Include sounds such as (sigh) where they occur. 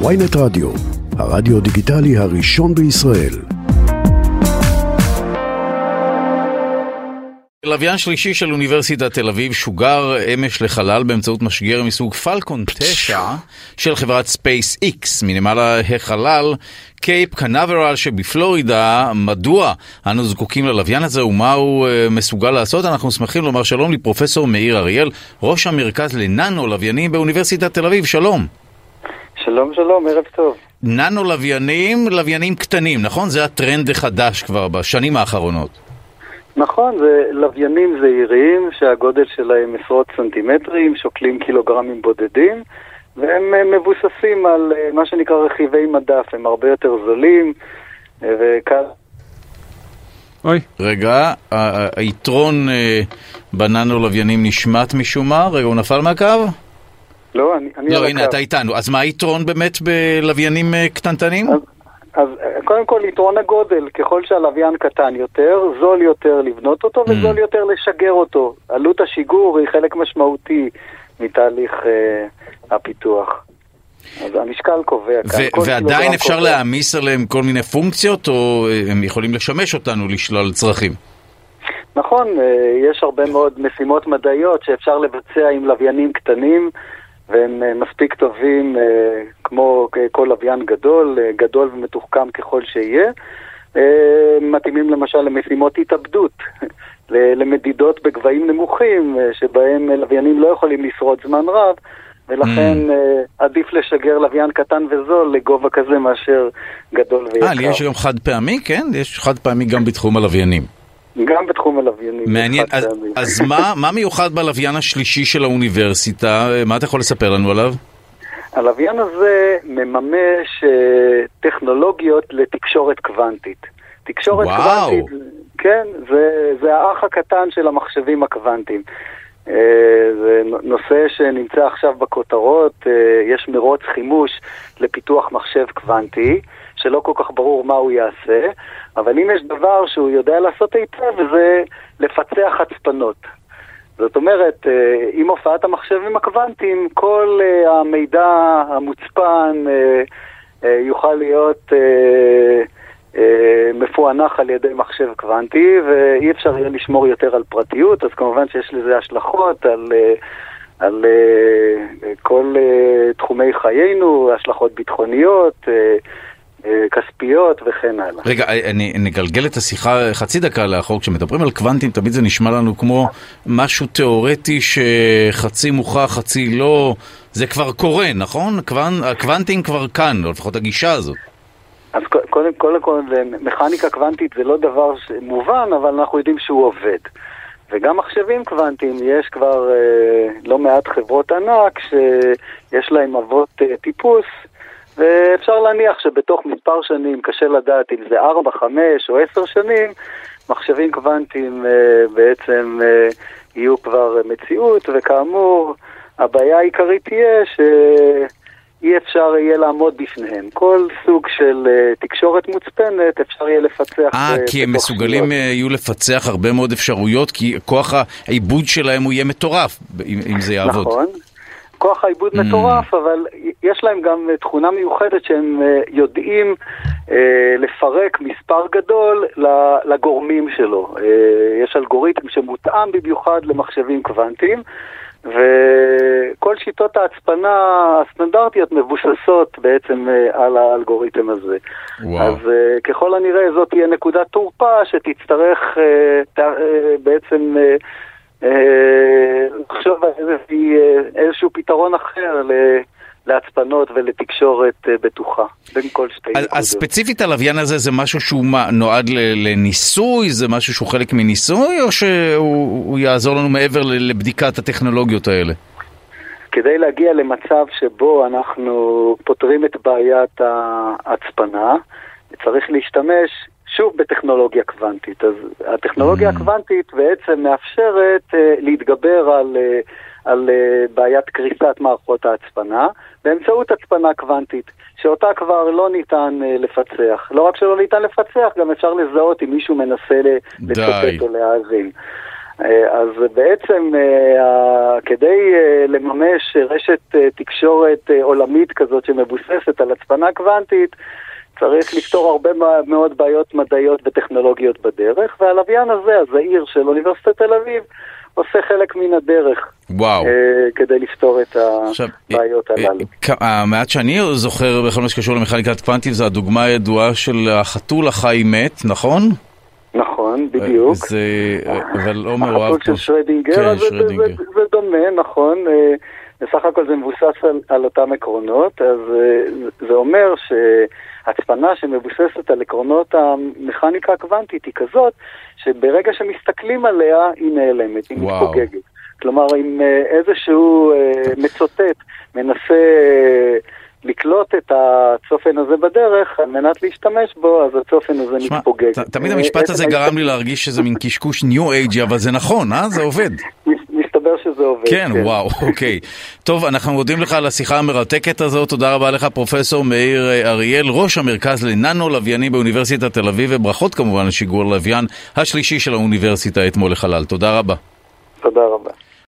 ynet רדיו, הרדיו דיגיטלי הראשון בישראל. לוויין שלישי של אוניברסיטת תל אביב שוגר אמש לחלל באמצעות משגר מסוג פלקון 9 של חברת SpaceX מנמל החלל קייפ קנברל שבפלורידה. מדוע אנו זקוקים ללוויין הזה ומה הוא uh, מסוגל לעשות? אנחנו שמחים לומר שלום לפרופסור מאיר אריאל, ראש המרכז לננו לוויינים באוניברסיטת תל אביב. שלום. שלום שלום, ערב טוב. ננו לוויינים, לוויינים קטנים, נכון? זה הטרנד החדש כבר בשנים האחרונות. נכון, זה לוויינים זעירים שהגודל שלהם עשרות סנטימטרים, שוקלים קילוגרמים בודדים, והם אה, מבוססים על אה, מה שנקרא רכיבי מדף, הם הרבה יותר זולים אה, וקל. אוי. רגע, היתרון בננו לוויינים נשמט משום מה? רגע, הוא נפל מהקו? לא, אני, אני לא, הנה, אתה איתנו. אז מה היתרון באמת בלוויינים קטנטנים? אז, אז קודם כל יתרון הגודל, ככל שהלוויין קטן יותר, זול יותר לבנות אותו וזול mm. יותר לשגר אותו. עלות השיגור היא חלק משמעותי מתהליך אה, הפיתוח. אז המשקל קובע כאן. ועדיין אפשר קובע. להעמיס עליהם כל מיני פונקציות, או אה, הם יכולים לשמש אותנו לשלל צרכים? נכון, אה, יש הרבה מאוד משימות מדעיות שאפשר לבצע עם לוויינים קטנים. והם אה, מספיק טובים אה, כמו כל לוויין גדול, אה, גדול ומתוחכם ככל שיהיה. מתאימים למשל למשימות התאבדות, (laughs) למדידות בגבהים נמוכים, שבהם לוויינים לא יכולים לשרוד זמן רב, ולכן mm. עדיף לשגר לוויין קטן וזול לגובה כזה מאשר גדול ויקר. אה, יש גם חד פעמי, כן? יש חד פעמי גם בתחום הלוויינים. גם בתחום הלוויינים. מעניין, אז, אז מה, (laughs) מה מיוחד בלוויין השלישי של האוניברסיטה? מה אתה יכול לספר לנו עליו? הלוויין הזה מממש uh, טכנולוגיות לתקשורת קוונטית. תקשורת וואו. קוונטית, כן, זה, זה האח הקטן של המחשבים הקוונטיים. Uh, זה נושא שנמצא עכשיו בכותרות, uh, יש מרוץ חימוש לפיתוח מחשב קוונטי. שלא כל כך ברור מה הוא יעשה, אבל אם יש דבר שהוא יודע לעשות היטב, זה לפצח חצפנות. זאת אומרת, אה, עם הופעת המחשבים הקוונטיים, כל אה, המידע המוצפן אה, יוכל להיות מפוענח על ידי מחשב קוונטי, ואי אפשר יהיה לשמור יותר על פרטיות, אז כמובן שיש לזה השלכות על... על uh, כל uh, תחומי חיינו, השלכות ביטחוניות, uh, אה, כספיות וכן הלאה. רגע, אני נגלגל את השיחה חצי דקה לאחור. כשמדברים על קוונטים, תמיד זה נשמע לנו כמו משהו תיאורטי שחצי מוכח, חצי לא. זה כבר קורה, נכון? הקוונטים כבר כאן, או לפחות הגישה הזאת. אז קודם כל, כל, מכניקה קוונטית זה לא דבר מובן, אבל אנחנו יודעים שהוא עובד. וגם מחשבים קוונטיים, יש כבר אה, לא מעט חברות ענק שיש להם אבות אה, טיפוס ואפשר להניח שבתוך מספר שנים, קשה לדעת אם זה 4, 5 או 10 שנים, מחשבים קוונטיים uh, בעצם uh, יהיו כבר מציאות, וכאמור, הבעיה העיקרית תהיה שאי אפשר יהיה לעמוד בפניהם. כל סוג של uh, תקשורת מוצפנת אפשר יהיה לפצח. אה, כי הם מסוגלים יהיו לפצח הרבה מאוד אפשרויות, כי כוח העיבוד שלהם הוא יהיה מטורף, אם, אם זה יעבוד. נכון. כוח העיבוד mm. מטורף, אבל יש להם גם אה, תכונה מיוחדת שהם אה, יודעים אה, לפרק מספר גדול לגורמים שלו. יש אלגוריתם שמותאם במיוחד למחשבים קוונטיים. וכל שיטות ההצפנה הסטנדרטיות מבוססות בעצם על האלגוריתם הזה. וואו. אז ככל הנראה זאת תהיה נקודת תורפה שתצטרך בעצם לחשוב על איזשהו פתרון אחר להצפנות ולתקשורת אה, בטוחה בין כל שתי נקודות. אז ספציפית הלוויין הזה זה משהו שהוא מה, נועד לניסוי? זה משהו שהוא חלק מניסוי? או שהוא יעזור לנו מעבר לבדיקת הטכנולוגיות האלה? כדי להגיע למצב שבו אנחנו פותרים את בעיית ההצפנה, צריך להשתמש שוב בטכנולוגיה קוונטית. אז הטכנולוגיה mm. הקוונטית בעצם מאפשרת uh, להתגבר על... Uh, על uh, בעיית קריסת מערכות ההצפנה באמצעות הצפנה קוונטית, שאותה כבר לא ניתן uh, לפצח. לא רק שלא ניתן לפצח, גם אפשר לזהות אם מישהו מנסה לצטט או להאזין. אז בעצם כדי לממש רשת תקשורת עולמית כזאת שמבוססת על הצפנה קוונטית, צריך לפתור הרבה מאוד בעיות מדעיות וטכנולוגיות בדרך, והלוויין הזה, הזעיר של אוניברסיטת תל אביב, עושה חלק מן הדרך. וואו. כדי לפתור את הבעיות הללו. המעט שאני זוכר בכל מה שקשור למכניקת קוונטים זה הדוגמה הידועה של החתול החי מת, נכון? נכון, בדיוק. זה, אבל עומר אוהב... החתול של שרדינגר, כן, זה, שרדינגר. זה, דומה, נכון. בסך הכל זה מבוסס על, אותם עקרונות, אז זה אומר שהצפנה שמבוססת על עקרונות המכניקה הקוונטית היא כזאת, שברגע שמסתכלים עליה היא נעלמת, היא וואו. מתפוגגת. כלומר, אם איזשהו מצוטט מנסה לקלוט את הצופן הזה בדרך, על מנת להשתמש בו, אז הצופן הזה מתפוגג. ת- תמיד המשפט הזה גרם לי להרגיש שזה מין קשקוש ניו אייג'י, אבל זה נכון, אה? זה עובד. שזה עובד. כן, וואו, (laughs) אוקיי. טוב, אנחנו מודים לך על השיחה המרתקת הזאת. תודה רבה לך, פרופסור מאיר אה, אריאל, ראש המרכז לננו לוויינים באוניברסיטת תל אביב, וברכות כמובן לשיגור הלוויין השלישי של האוניברסיטה אתמול לחלל. תודה רבה. תודה רבה.